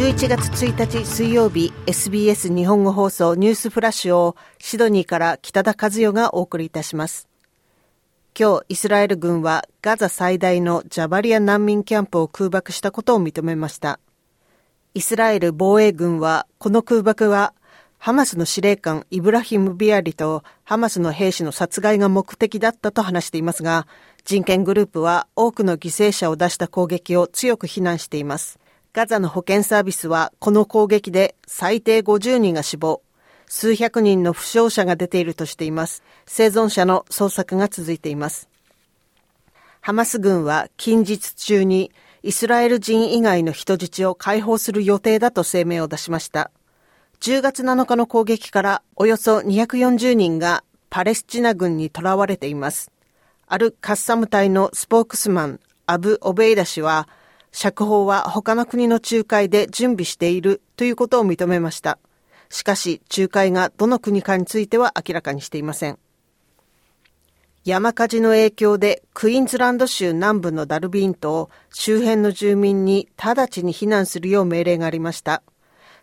11月1日水曜日 SBS 日本語放送ニュースフラッシュをシドニーから北田和代がお送りいたします。今日イスラエル軍はガザ最大のジャバリア難民キャンプを空爆したことを認めました。イスラエル防衛軍はこの空爆はハマスの司令官イブラヒム・ビアリとハマスの兵士の殺害が目的だったと話していますが、人権グループは多くの犠牲者を出した攻撃を強く非難しています。ガザの保健サービスはこの攻撃で最低50人が死亡、数百人の負傷者が出ているとしています。生存者の捜索が続いています。ハマス軍は近日中にイスラエル人以外の人質を解放する予定だと声明を出しました。10月7日の攻撃からおよそ240人がパレスチナ軍に囚われています。あるカッサム隊のスポークスマン、アブ・オベイダ氏は、釈放は他の国の仲介で準備しているということを認めました。しかし、仲介がどの国かについては明らかにしていません。山火事の影響でクイーンズランド州南部のダルビーンと周辺の住民に直ちに避難するよう命令がありました。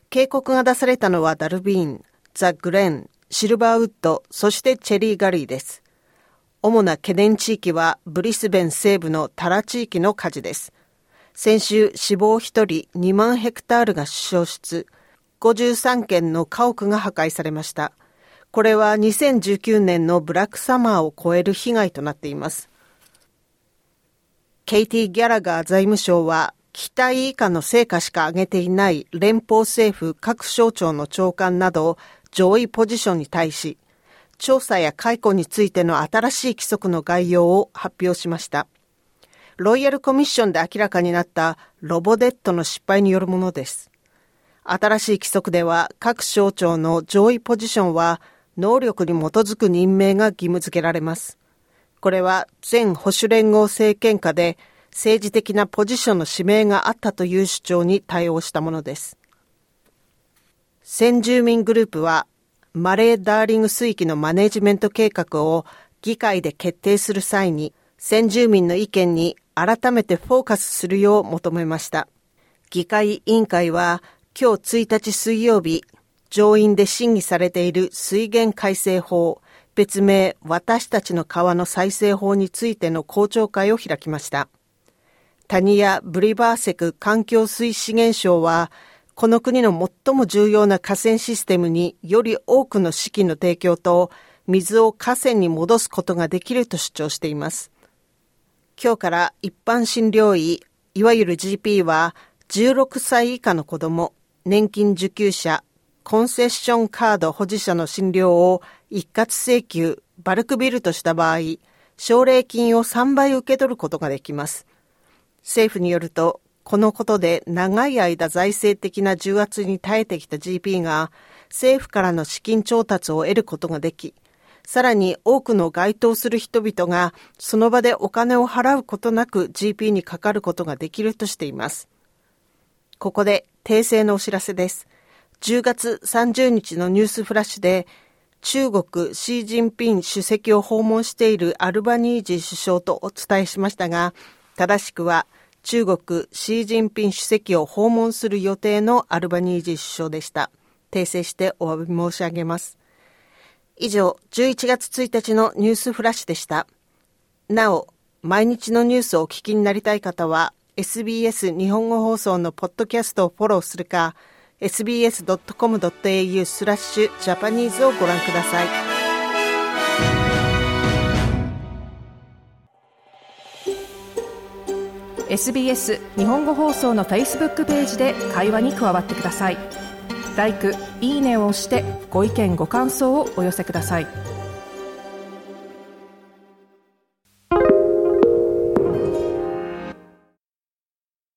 警告が出されたのはダルビーン、ザ・グレン、シルバーウッド、そしてチェリーガリーです。主な懸念地域はブリスベン西部のタラ地域の火事です。先週死亡1人2万ヘクタールが消失、53件の家屋が破壊されました。これは2019年のブラックサマーを超える被害となっています。ケイティ・ギャラガー財務省は、期待以下の成果しか上げていない連邦政府各省庁の長官など上位ポジションに対し、調査や解雇についての新しい規則の概要を発表しました。ロイヤルコミッションで明らかになったロボデットの失敗によるものです。新しい規則では各省庁の上位ポジションは能力に基づく任命が義務付けられます。これは前保守連合政権下で政治的なポジションの指名があったという主張に対応したものです。先住民グループはマレー・ダーリング水域のマネジメント計画を議会で決定する際に先住民の意見に改めてフォーカスするよう求めました。議会委員会は今日1日水曜日、上院で審議されている水源改正法、別名私たちの川の再生法についての公聴会を開きました。タニア・ブリバーセク環境水資源省は、この国の最も重要な河川システムにより多くの資金の提供と水を河川に戻すことができると主張しています。今日から一般診療医、いわゆる GP は、16歳以下の子供、年金受給者、コンセッションカード保持者の診療を一括請求、バルクビルとした場合、奨励金を3倍受け取ることができます。政府によると、このことで長い間財政的な重圧に耐えてきた GP が政府からの資金調達を得ることができ、さらに多くの該当する人々がその場でお金を払うことなく GP にかかることができるとしています。ここで訂正のお知らせです。10月30日のニュースフラッシュで中国シー・ジンピン主席を訪問しているアルバニージー首相とお伝えしましたが、正しくは中国シー・ジンピン主席を訪問する予定のアルバニージー首相でした。訂正してお詫び申し上げます。以上、11月1日のニュースフラッシュでした。なお、毎日のニュースをお聞きになりたい方は、SBS 日本語放送のポッドキャストをフォローするか、sbs.com.au スラッシュジャパニーズをご覧ください。SBS 日本語放送の Facebook ページで会話に加わってください。LIKE、いいねを押してご意見ご感想をお寄せください。